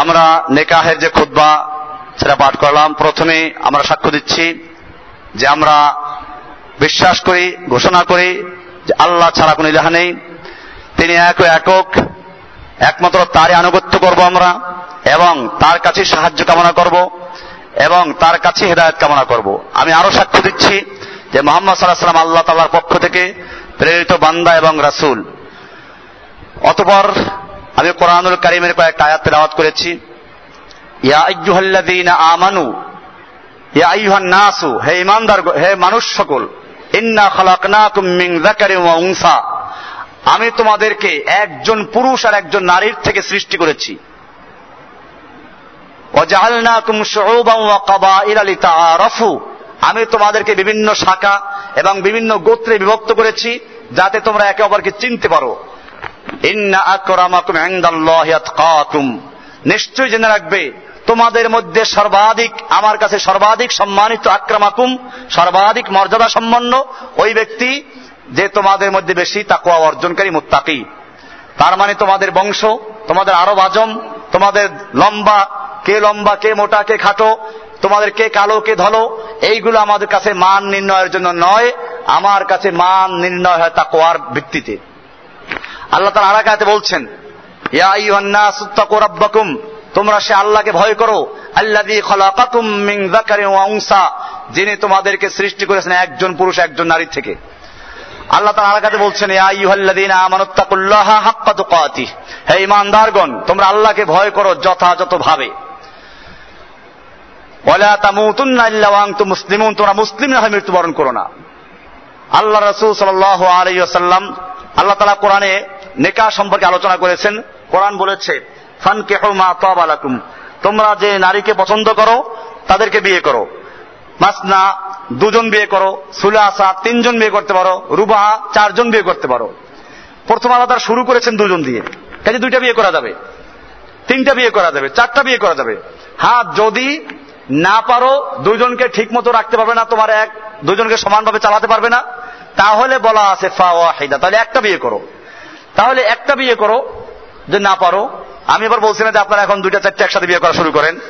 আমরা নেকাহের যে খুদ্া সেটা পাঠ করলাম। প্রথমে আমরা সাক্ষ্য দিচ্ছি যে আমরা বিশ্বাস করি, ঘোষণা করি যে আল্লাহ ছাড়া কোনো ইলাহা নেই। তিনি এক একক, একমাত্র তারই আনুগত্য করব আমরা এবং তার কাছে সাহায্য কামনা করব এবং তার কাছে হেদায়ত কামনা করব। আমি আরও সাক্ষ্য দিচ্ছি যে মোহাম্মদ সাল্লাহ সাল্লাম আল্লাহ তালার পক্ষ থেকে প্রেরিত বান্দা এবং রাসুল। অতপর আমি কোরআনুল কারিমের কয়েকটা আয়াত তেলাওয়াত করেছি। ইয়া আইয়ুহাল্লাযীনা আমানু, ইয়া আইয়ুহান নাসু হে ইমানদার, হে মানুষ সকল, ইন্না খালাকনাকুম মিন যাকারিন ওয়া উনসা। আমি তোমাদেরকে একজন পুরুষ আর একজন নারীর থেকে সৃষ্টি করেছি। ওয়াজআলনাকুম শুউবান ওয়া কাবাইলা লিতাআরাফু। আমি তোমাদেরকে বিভিন্ন শাখা এবং বিভিন্ন গোত্রে বিভক্ত করেছি যাতে তোমরা একে অপরকে চিনতে পারো। নিশ্চয় জেনে রাখবে, তোমাদের মধ্যে সর্বাধিক, আমার কাছে সর্বাধিক সম্মানিত আক্রমাকুম, সর্বাধিক মর্যাদা সম্পন্ন ওই ব্যক্তি যে তোমাদের মধ্যে বেশি তাকুয়া অর্জনকারী মুত্তাকি। তার মানে তোমাদের বংশ, তোমাদের আরব আজম, তোমাদের লম্বা, কে লম্বা, কে মোটা, কে খাটো, তোমাদের কে কালো, কে ধলো, এইগুলো আমাদের কাছে মান নির্ণয়ের জন্য নয়, আমার কাছে মান নির্ণয় হয় তাকুয়ার ভিত্তিতে। আল্লাহ তার আরাকাতে বলছেন তোমরা সে আল্লাহকে ভয় করো উনসা, যিনি তোমাদেরকে সৃষ্টি করেছেন একজন পুরুষ, একজন নারী থেকে। আল্লাহ তার আলাকাতে বলছেন হে ঈমানদারগণ, তোমরা আল্লাহকে ভয় করো যথাযথ ভাবে মুসলিমুন তোমরা মুসলিম না মৃত্যুবরণ করো না। আল্লাহ রাসূল আলাইহি ওয়াসাল্লাম, আল্লাহ তাআলা কোরআনে নেকাহ সম্পর্কে আলোচনা করেছেন। কোরআন বলেছে, ফানকিহু মা তাবা তোমরা যে নারীকে পছন্দ করো, তাদেরকে বিয়ে করো। মাসনা, দুজন বিয়ে করো। সুলাসা, তিনজন বিয়ে করতে পারো। রুবাহা, চারজন বিয়ে করতে পারো। প্রথম আলাদা শুরু করেছেন দুজন দিয়ে। কাজে দুইটা বিয়ে করা যাবে। তিনটা বিয়ে করা যাবে। চারটা বিয়ে করা যাবে। হ্যাঁ যদি না পারো, দুজনকে ঠিক মতো রাখতে পারবে না, তোমার এক, দুজনকে সমানভাবে চালাতে পারবে না, তাহলে বলা আছে ফা ওয়াহিদা তাহলে একটা বিয়ে করো। তাহলে একটা বিয়ে করো, যে না পারো। আমি এবার বলছি না যে আপনারা এখন দুইটা, চারটে একসাথে বিয়ে করা শুরু করেন।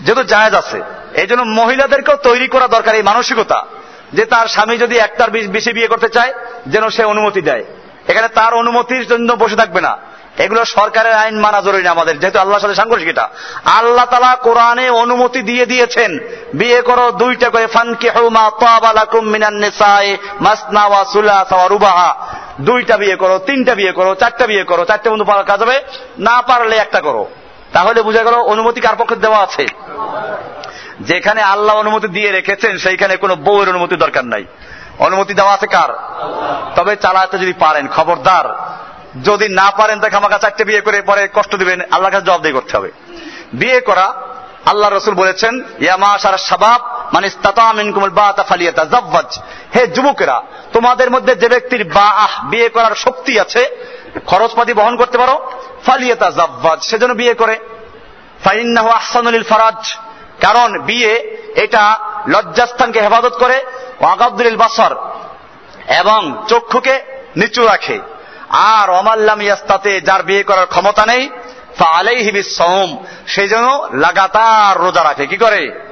যেহেতু জায়েজ আছে। এই জন্য মহিলাদেরকেও তৈরি করা দরকার এই মানসিকতা, যে তার স্বামী যদি একটার বেশি বিয়ে করতে চায়, যেন সে অনুমতি দেয়। এখানে তার অনুমতির জন্য বসে থাকবে না। এগুলো সরকারের আইন মানা জরুরি আমাদের, যেহেতু আল্লাহ সাথে সাংঘর্ষিক এটা। আল্লাহ তালা কোরআনে অনুমতি দিয়ে দিয়েছেন, বিয়ে করো দুইটা করে ফানকে হুমা তাবালাকুম মিনান নিসায়ে মাসনা ওয়া সুলাসা রুবাহা। দুইটা বিয়ে করো, তিনটা বিয়ে করো, চারটা বিয়ে করো, চারটে বন্ধু পাওয়ার কাজ হবে, না পারলে একটা করো। তাহলে বুঝা গেল অনুমতি কার পক্ষে দেওয়া আছে? যেখানে আল্লাহ অনুমতি দিয়ে রেখেছেন, সেইখানে কোনো বউয়ের অনুমতি দরকার নাই। অনুমতি দেওয়া আছে কার? তবে চালাতে যদি পারেন, খবরদার। যদি না পারেন তাকে আমাকে চারটে বিয়ে করে পরে কষ্ট দিবেন আল্লাহ কাছে জবাবদারি করতে হবে। বিয়ে করা, আল্লাহ রসুল বলেছেন ইয়ামা সারা সাবাব মানে হে যুবকেরা, তোমাদের মধ্যে যে ব্যক্তির বা আহ, বিয়ে করার শক্তি আছে, খরচপাতি বহন করতে পারো ফালিয়াতা জাব্বাজ সেজন্য বিয়ে করে। ফাইন্নাহু আহসানুল ফারাজ, কারণ বিয়ে এটা লজ্জাস্থানকে হেফাজত করে ওয়াকাবদুল বাসর, এবং চক্ষুকে নিচু রাখে। আর অমাল্লাম ইয়াস্তাতে, যার বিয়ে করার ক্ষমতা নেই সম সেই জন্য লাগাতার রোজা রাখে। কি করে?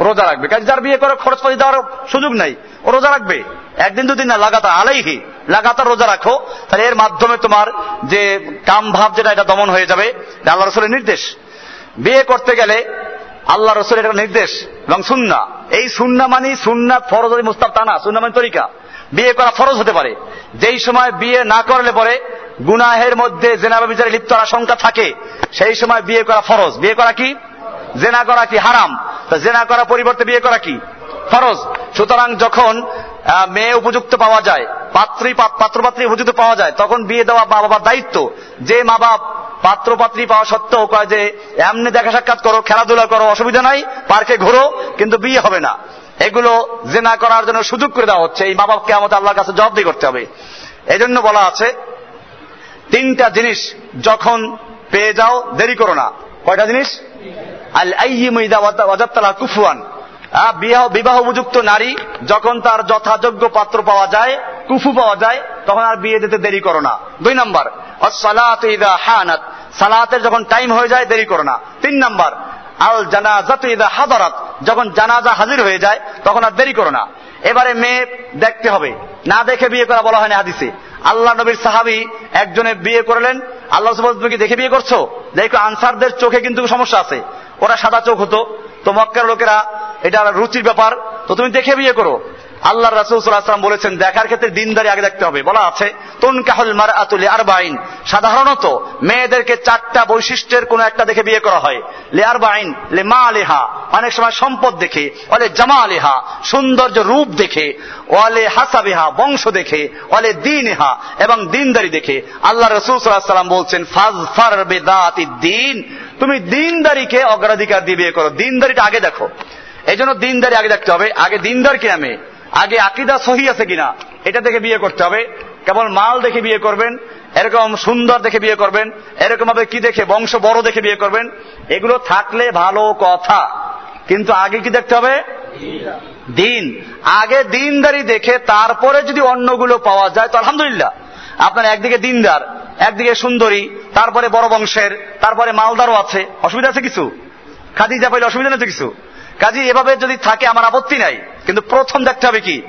রোজা রাখবে। কাজে যার বিয়ে করার খরচ পাতি দেওয়ার সুযোগ নাই, ও রোজা রাখবে। একদিন দুদিন না, লাগাতার, আলাইহি। লাগাতার রোজা রাখো। তাহলে এর মাধ্যমে তোমার যে কাম ভাব যেটা, এটা দমন হয়ে যাবে। আল্লাহ রসুলের নির্দেশ। বিয়ে করতে গেলে আল্লাহ রসুলের একটা নির্দেশ এবং সুন্না। এই সুন্না মানি সুন্না ফরজ মুস্তাব তা না, সুন্না মানে তরিকা। বিয়ে করা ফরজ হতে পারে। যেই সময় বিয়ে না করলে পরে গুনাহের মধ্যে জেনাবা বিচারে লিপ্ত আশঙ্কা থাকে, সেই সময় বিয়ে করা ফরজ। বিয়ে করা কি? জেনা করা কি হারাম? তা জেনা করা পরিবর্তে বিয়ে করা কি? ফরজ। সুতরাং যখন মেয়ে উপযুক্ত পাওয়া যায়, পাত্রী পাত্রপাত্রী উপযুক্ত পাওয়া যায়, তখন বিয়ে দেওয়া মা বাবার দায়িত্ব। যে মা বাপ পাত্র পাত্রী পাওয়া সত্ত্বেও কয় যে, এমনি দেখা সাক্ষাৎ করো, খেলাধুলা করো, অসুবিধা নাই, পার্কে ঘোরো, কিন্তু বিয়ে হবে না। এগুলো জেনা করার জন্য সুযোগ করে দেওয়া হচ্ছে। এই মা বাপকে আমাদের আল্লাহর কাছে জবাবদি করতে হবে। এই জন্য বলা আছে, তিনটা জিনিস যখন পেয়ে যাও, দেরি করো না। কয়টা জিনিস? কুফুয়ান। বিবাহ উপযুক্ত নারী যখন তার যথাযোগ্য পাত্র পাওয়া যায়, কুফু পাওয়া যায়, তখন আর বিয়ে দিতে দেরি করো না। দুই নম্বর সালাতের যখন টাইম হয়ে যায়, দেরি করো না। তিন নাম্বার, আল জানাজাত ইদা হাদারাত। যখন জানাজা হাজির হয়ে যায়, তখন আর দেরি করো না। এবারে মেয়ে দেখতে হবে। না দেখে বিয়ে করা বলা হয় না হাদিসে। আল্লাহ নবীর সাহাবি একজনে বিয়ে করলেন। আল্লাহ তুমি কি দেখে বিয়ে করছ? দেখো, আনসারদের চোখে কিন্তু সমস্যা আছে। ওরা সাদা চোখ হতো। তো মক্কার লোকেরা, এটা রুচির ব্যাপার। তো তুমি দেখে বিয়ে করো। আল্লাহ রাসুল বলেছেন, দেখার ক্ষেত্রে দিনদারি আগে দেখতে হবে। বলা আছে তুন কাহুল মার আতুলি আর বাইন সাধারণত মেয়েদেরকে চারটা বৈশিষ্ট্যের কোন একটা দেখে বিয়ে করা হয়। লেয়ার বাইন লে মা আলেহা অনেক সময় সম্পদ দেখে, অলে জামা আলেহা সৌন্দর্য রূপ দেখে ওয়ালে হাসাবিহা, বংশ দেখে, অলে দিন দিনহা, এবং দিনদারি দেখে। আল্লাহ রসুল সাল্লাম বলছেন ফাজ ফার বেদাত দিন তুমি দিনদারিকে অগ্রাধিকার দিয়ে বিয়ে করো। দিনদারিটা আগে দেখো। এই জন্য দিনদারি আগে দেখতে হবে। আগে দিনদার কিনা মেয়ে আগে আকিদা সহি আছে কিনা, এটা দেখে বিয়ে করতে হবে। কেবল মাল দেখে বিয়ে করবেন, এরকম সুন্দর দেখে বিয়ে করবেন এরকম ভাবে কি দেখে, বংশ বড় দেখে বিয়ে করবেন, এগুলো থাকলে ভালো কথা। কিন্তু আগে কি দেখতে হবে? দিন। আগে দিনদারি দেখে তারপরে যদি অন্যগুলো পাওয়া যায়, তো আলহামদুলিল্লাহ। আপনার একদিকে দিনদার, একদিকে সুন্দরী, তারপরে বড় বংশের, তারপরে মালদারও আছে। অসুবিধা আছে কিছু? খাদিজা পাইলে অসুবিধা নেই কিছু? কাজী এভাবে যদি থাকে, আমার আপত্তি নাই। কিন্তু প্রথম দেখতে হবে কি?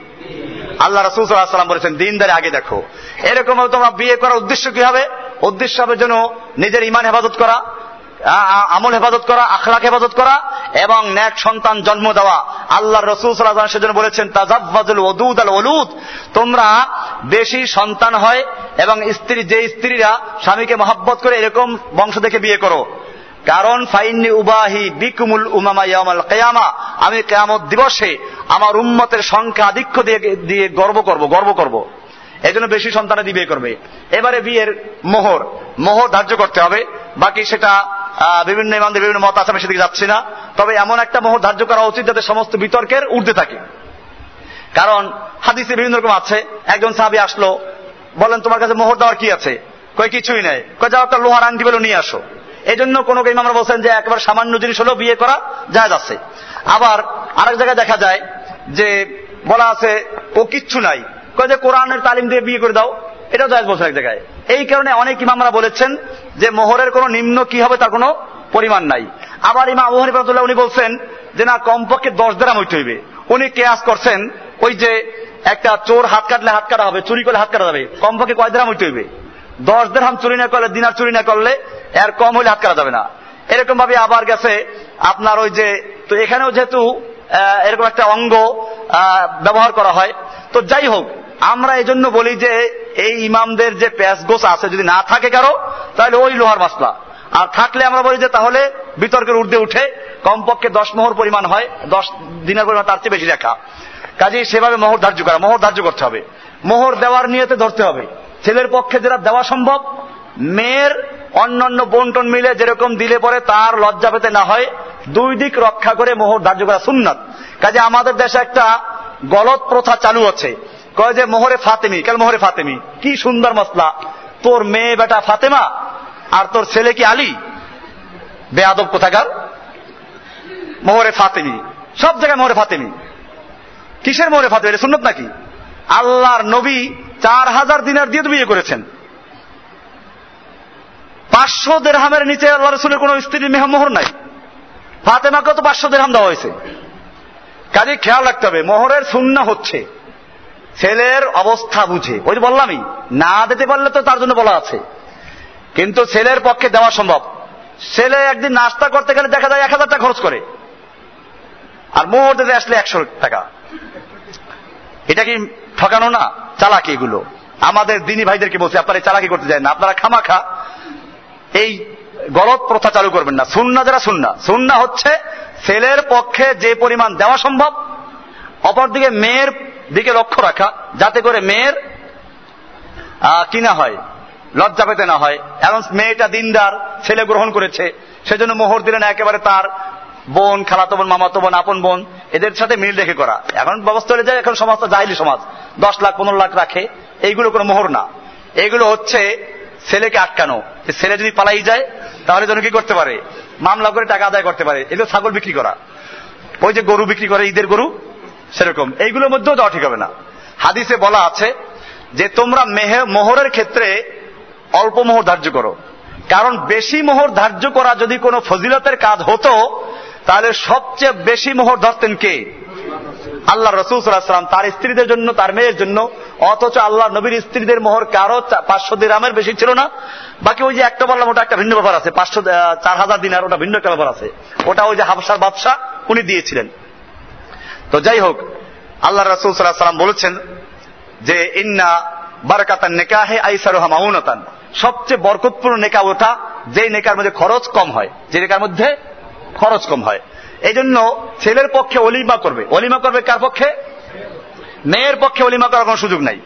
আল্লাহ রসুল সাল্লাম বলেছেন, দিনদারে আগে দেখো। এরকম তোমরা বিয়ে করার উদ্দেশ্য কি হবে? উদ্দেশ্য হবে যেন নিজের ইমান হেফাজত করা আমল হেফাজত করা আখলাক হেফাজত করা, এবং ন্যাক সন্তান জন্ম দেওয়া। আল্লাহ রসুল সাল্লাহ সেজন্য বলেছেন তাজাবাজুল ওদুদ আল ওলুদ। তোমরা বেশি সন্তান হয়, এবং স্ত্রী, যে স্ত্রীরা স্বামীকে মহাব্বত করে এরকম বংশ দেখে বিয়ে করো। কারণ ফাইন্নি উবাহি বিকুমুল উমামা ইয়ামাল কেয়ামা। আমি কেয়ামত দিবসে আমার উম্মতের সংখ্যা আধিক্য দিয়ে দিয়ে গর্ব করব গর্ব করব। এই জন্য বেশি সন্তানে দিয়ে বিয়ে করবে। এবারে বিয়ের মোহর মোহর ধার্য করতে হবে। বাকি সেটা বিভিন্ন ইমানদের বিভিন্ন মত আছে, আমি সেদিকে যাচ্ছি না। তবে এমন একটা মোহর ধার্য করা উচিত যাতে সমস্ত বিতর্কের ঊর্ধ্বে থাকে। কারণ হাদিসে বিভিন্ন রকম আছে। একজন সাহাবি আসলো বলেন তোমার কাছে মোহর দেওয়ার কি আছে? কই কিছুই নাই। কই যাও একটা লোহার আংটি বলে নিয়ে আসো। এই জন্য কোন ইমামরা বলছেন যে একবার সামান্য জিনিস হলেও বিয়ে করা যায় আছে। আবার আরেক জায়গায় দেখা যায় যে বলা আছে, ও কিচ্ছু নাই। যে, কোরআনের তালিম দিয়ে বিয়ে করে দাও। এটাও জায়জ বলছে এক জায়গায়। এই কারণে অনেক ইমামরা বলেছেন যে, মোহরের কোনো নিম্ন কি হবে তার কোনো পরিমাণ নাই। আবার ইমাম আবু উনি বলছেন যে, না, কমপক্ষে দশ দেরাম হইতে হইবে। উনি কেয়াস করছেন ওই যে, একটা চোর হাত কাটলে হাত কাটা হবে, চুরি করলে হাত কাটা যাবে। কমপক্ষে কয় দেরাম হইতে হইবে? দশ দেড়হাম চুরি না করলে, দিনার চুরি না করলে এর কম হলে হাত যাবে না। এরকম ভাবে আবার গেছে, আপনার ওই যে, তো এখানেও যেহেতু এরকম একটা অঙ্গ ব্যবহার করা হয়। তো যাই হোক, আমরা এই জন্য বলি যে, এই ইমামদের যে প্যাস গোস আছে, যদি না থাকে কারও, তাহলে ওই লোহার মাসলা। আর থাকলে আমরা বলি যে, তাহলে বিতর্কের ঊর্ধ্বে উঠে কমপক্ষে দশ মোহর পরিমাণ হয়, দশ দিনের পরিমাণ তার চেয়ে বেশি রেখা কাজেই সেভাবে মোহর ধার্য করা, মোহর ধার্য করতে হবে। মোহর দেওয়ার নিয়তে ধরতে হবে। ছেলের পক্ষে যেটা দেওয়া সম্ভব, মেয়ের অন্যান্য বন্টন মিলে যেরকম দিলে পরে তার লজ্জা পেতে না হয়, দুই দিক রক্ষা করে মোহর ধার্য করা সুন্নাত। কাজে আমাদের দেশে একটা গলত প্রথা চালু আছে, কয় যে মোহরে ফাতেমি। কেন মোহরে ফাতেমি? কি সুন্দর মশলা। তোর মেয়ে বেটা ফাতেমা আর তোর ছেলে কি আলী? বেয়াদব কোথাকার? মোহরে ফাতেমি। সব জায়গায় মোহরে ফাতেমি। কিসের মোহরে ফাতেমি? এটা সুন্নত নাকি? আল্লাহর নবী চার হাজার দিনার দিয়ে বিয়ে করেছেন। পাঁচশো দেড়হামের নিচে আল্লাহ রসুলের কোন স্ত্রীর মেহমোহর নাই। ফাতেমাকে তো পাঁচশো দেড়হাম দেওয়া হয়েছে। কাজে খেয়াল রাখতে হবে, মোহরের শূন্য হচ্ছে, ছেলের অবস্থা বুঝে। ওই যে বললামই, না দিতে পারলে তো তার জন্য বলা আছে। কিন্তু ছেলের পক্ষে দেওয়া সম্ভব। ছেলে একদিন নাস্তা করতে গেলে দেখা যায় এক হাজার টাকা খরচ করে। আর মোহর দিতে আসলে একশো টাকা। এটা কি ঠকানো না? চালাকি এগুলো। আমাদের দিনী ভাইদেরকে বলছে, আপনারা চালাকি করতে যায় না। আপনারা খামাখা এই গলত প্রথা চালু করবেন না। সুন্না যারা সুন্না সুন্না হচ্ছে ছেলের পক্ষে যে পরিমাণ দেওয়া সম্ভব, অপরদিকে মেয়ের দিকে লক্ষ্য রাখা, যাতে করে মেয়ের কিনা হয়, লজ্জা পেতে না হয়। এখন মেয়েটা দিনদার, ছেলে গ্রহণ করেছে, সেজন্য মোহর দিলেন একেবারে তার বোন, খালাতো বোন, মামাতো বোন, আপন বোন, এদের সাথে মিল রেখে করা। এখন ব্যবস্থা হয়ে যায় এখন সমাজটা জাহিলি সমাজ। দশ লাখ, পনেরো লাখ রাখে, এইগুলো কোনো মোহর না। এগুলো হচ্ছে ছেলেকে আটকানো। ছেলে যদি পালাই যায়, তাহলে যেন কি করতে পারে? মামলা করে টাকা আদায় করতে পারে। এগুলো ছাগল বিক্রি করা। ওই যে গরু বিক্রি করে, ঈদের গরু, সেরকম। এইগুলোর মধ্যেও যাওয়া ঠিক হবে না। হাদিসে বলা আছে যে, তোমরা মেহে, মোহরের ক্ষেত্রে অল্প মোহর ধার্য করো। কারণ বেশি মোহর ধার্য করা যদি কোনো ফজিলতের কাজ হতো, তাহলে সবচেয়ে বেশি মোহর ধরতেন কে? আল্লাহ রসুল তার স্ত্রীদের জন্য, তার মেয়ের জন্য অথচ আল্লাহ নবীর স্ত্রীদের মোহর কারও পাঁচশো দিরামের বেশি ছিল না। বাকি ওই যে একটা বললাম, ওটা একটা ভিন্ন ব্যাপার আছে। পাঁচশো চার হাজার দিনার, ওটা ভিন্ন একটা ব্যাপার আছে। ওটা ওই যে হাবসার বাদশাহ, উনি দিয়েছিলেন। তো যাই হোক, আল্লাহ রসুল সাল্লাহ সাল্লাম বলেছেন যে, ইন্না বারকাতার বারাকাতান নেকাহে আইসারোহা মাউনতান। সবচেয়ে বরকতপূর্ণ নেকা ওঠা যে নেকার মধ্যে খরচ কম হয়। যে নেকার মধ্যে খরচ কম হয়। এই জন্য ছেলের পক্ষে অলিমা করবে। অলিমা করবে কার পক্ষে? মেয়ের পক্ষে অলিমা করার কোনো সুযোগ নাই।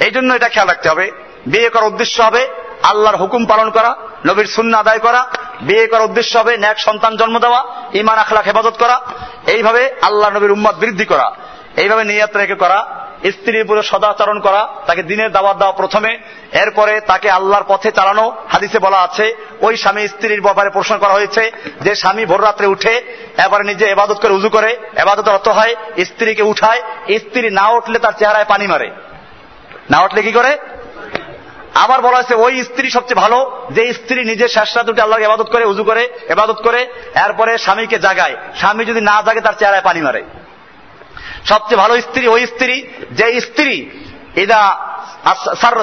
এই জন্য এটা খেয়াল রাখতে হবে। বিয়ে করার উদ্দেশ্য হবে আল্লাহর হুকুম পালন করা, নবীর শূন্য আদায় করা, বিয়ে করার উদ্দেশ্য হবে ন্যাক সন্তান জন্ম দেওয়া ইমান আখলাখ, হেফাজত করা, এইভাবে আল্লাহ নবীর উম্মত বৃদ্ধি করা, এইভাবে নিয়াত রেখে করা স্ত্রীর উপরে সদাচরণ করা, তাকে দিনের দাওয়াত দেওয়া প্রথমে, এরপরে তাকে আল্লাহর পথে চালানো। হাদিসে বলা আছে, ওই স্বামী স্ত্রীর ব্যাপারে প্রশ্ন করা হয়েছে যে স্বামী ভোর রাত্রে উঠে, এবারে নিজে এবাদত করে উজু করে এবাদত অর্থ হয় স্ত্রীকে উঠায়, স্ত্রী না উঠলে তার চেহারায় পানি মারে। না উঠলে কি করে? আবার বলা হয়েছে, ওই স্ত্রী সবচেয়ে ভালো, যে স্ত্রী নিজের রাত উঠে আল্লাহকে এবাদত করে, উজু করে এবাদত করে, এরপরে স্বামীকে জাগায়। স্বামী যদি না জাগে, তার চেহারায় পানি মারে। সবচেয়ে ভালো স্ত্রী, ওই স্ত্রী, যে স্ত্রী এদা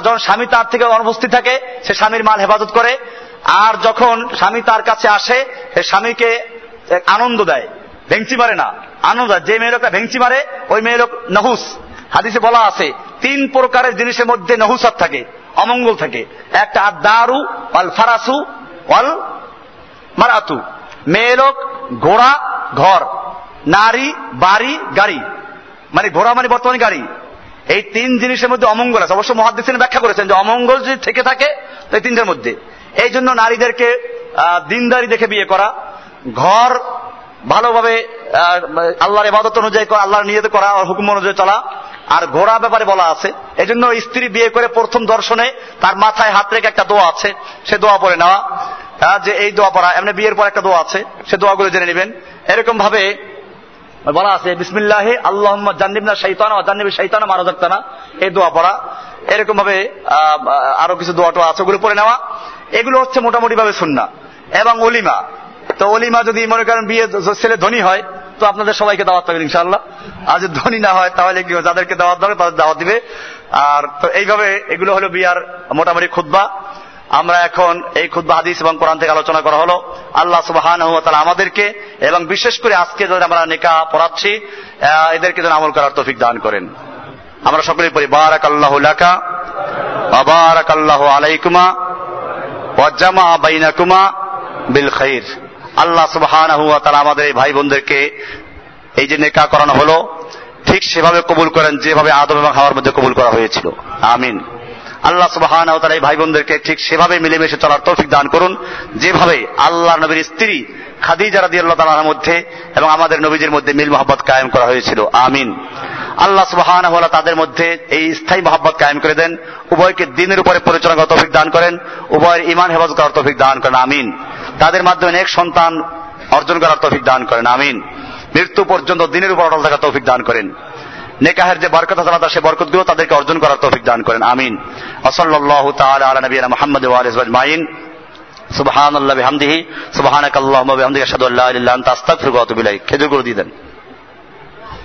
যখন স্বামী তার থেকে অনুপস্থিত থাকে, সে স্বামীর মাল হেফাজত করে, আর যখন স্বামী তার কাছে আসে, সে স্বামীকে আনন্দ দেয় ভেংচি মারে না, আনন্দ যে মেয়ে লোকটা ভেংচি মারে, ওই মেয়ে লোক নহুস। হাদিসে বলা আছে, তিন প্রকারের জিনিসের মধ্যে নহুসাত থাকে, অমঙ্গল থাকে। একটা আর দারু অল ফারাসু অল মারাতু। মেয়ে লোক ঘোড়া, ঘর, নারী, বাড়ি, গাড়ি। মানে ঘোড়া মানে বর্তমানে গাড়ি। এই তিন জিনিসের মধ্যে অমঙ্গল আছে। অবশ্য মহাদিসিন ব্যাখ্যা করেছেন যে অমঙ্গল যদি থেকে থাকে, তো এই তিনটের মধ্যে। এই জন্য নারীদেরকে দিনদারি দেখে বিয়ে করা, ঘর ভালোভাবে আল্লাহর ইবাদত অনুযায়ী আল্লাহর নিজেদের করা, আর হুকুম অনুযায়ী চলা, আর ঘোড়া ব্যাপারে বলা আছে। এই জন্য স্ত্রী বিয়ে করে প্রথম দর্শনে তার মাথায় হাত রেখে একটা দোয়া আছে, সে দোয়া পরে নেওয়া। যে এই দোয়া পড়া, এমনি বিয়ের পর একটা দোয়া আছে, সে দোয়াগুলো জেনে নেবেন। এরকম ভাবে বলা আছে, বিসমিল্লাহে আল্লাহ জান্নিবনা শৈতানা জান্নিবি শৈতানা মারজাক্তানা এই দোয়া পড়া। এরকম ভাবে আরও কিছু দোয়া টোয়া আছে, ওগুলো পড়ে নেওয়া। এগুলো হচ্ছে মোটামুটি ভাবে শুননা এবং অলিমা তো অলিমা যদি মনে করেন বিয়ে ছেলে ধনী হয়, তো আপনাদের সবাইকে দাওয়াত পাবেন ইনশাল্লাহ আর যদি ধনী না হয়, তাহলে কি যাদেরকে দাওয়াত দেবে তাদের দাওয়াত দিবে। আর তো এইভাবে এগুলো হলো বিয়ার মোটামুটি খুদ্া আমরা এখন এই খুদ্া হাদিস এবং কোরআন থেকে আলোচনা করা হলো। আল্লাহ সুবাহান আমাদেরকে এবং বিশেষ করে আজকে যদি আমরা নেকা পড়াচ্ছি এদেরকে যেন আমল করার তৌফিক দান করেন। আমরা সকলেই পড়ি বারাক আল্লাহ লাকা বারাক আল্লাহ আলাইকুমা ওয়াজ্জামা বাইনাকুমা বিল খাইর। আল্লাহ সুবহান আমাদের এই ভাই বোনদেরকে এই যে নেকা করানো হলো, ঠিক সেভাবে কবুল করেন যেভাবে আদম এবং হাওয়ার মধ্যে কবুল করা হয়েছিল। আমিন। আল্লাহ সুবাহান এই ভাই বোনদেরকে ঠিক সেভাবে মিলেমিশে চলার তৌফিক দান করুন। যেভাবে আল্লাহ নবীর স্ত্রী খাদিজা রাদি আল্লাহ তালার মধ্যে এবং আমাদের নবীদের মধ্যে মিল মোহাম্মত কায়েম করা হয়েছিল। আমিন। আল্লাহ সুবাহান হলা তাদের মধ্যে এই স্থায়ী মহাব্বত কায়েম করে দেন। উভয়কে দিনের উপরে পরিচালনা করার তৌফিক দান করেন। উভয়ের ইমান হেফাজত করার তৌফিক দান করেন। আমিন। তাদের মাধ্যমে এক সন্তান অর্জন করার তৌফিক দান করেন। আমিন। মৃত্যু পর্যন্ত দিনের উপর অটল থাকার তৌফিক দান করেন। নেকাহের যে বরকত আছে সে বরকতগুলো তাদেরকে অর্জন করার তৌফিক দান করেন। আমিন। ওসল্লাহ তাআলা আলা নবিয়ানা মুহাম্মদ ওয়া আলিহি আজমাইন সুবহানাল্লাহি বিহামদিহি, সুবহানাকাল্লাহুম্মা বিহামদিকা আশহাদু আল্লা ইলাহা ইল্লা আনতা, আস্তাগফিরুকা ওয়া আতুবু ইলাইক। খেজুর করে দিয়ে দেন।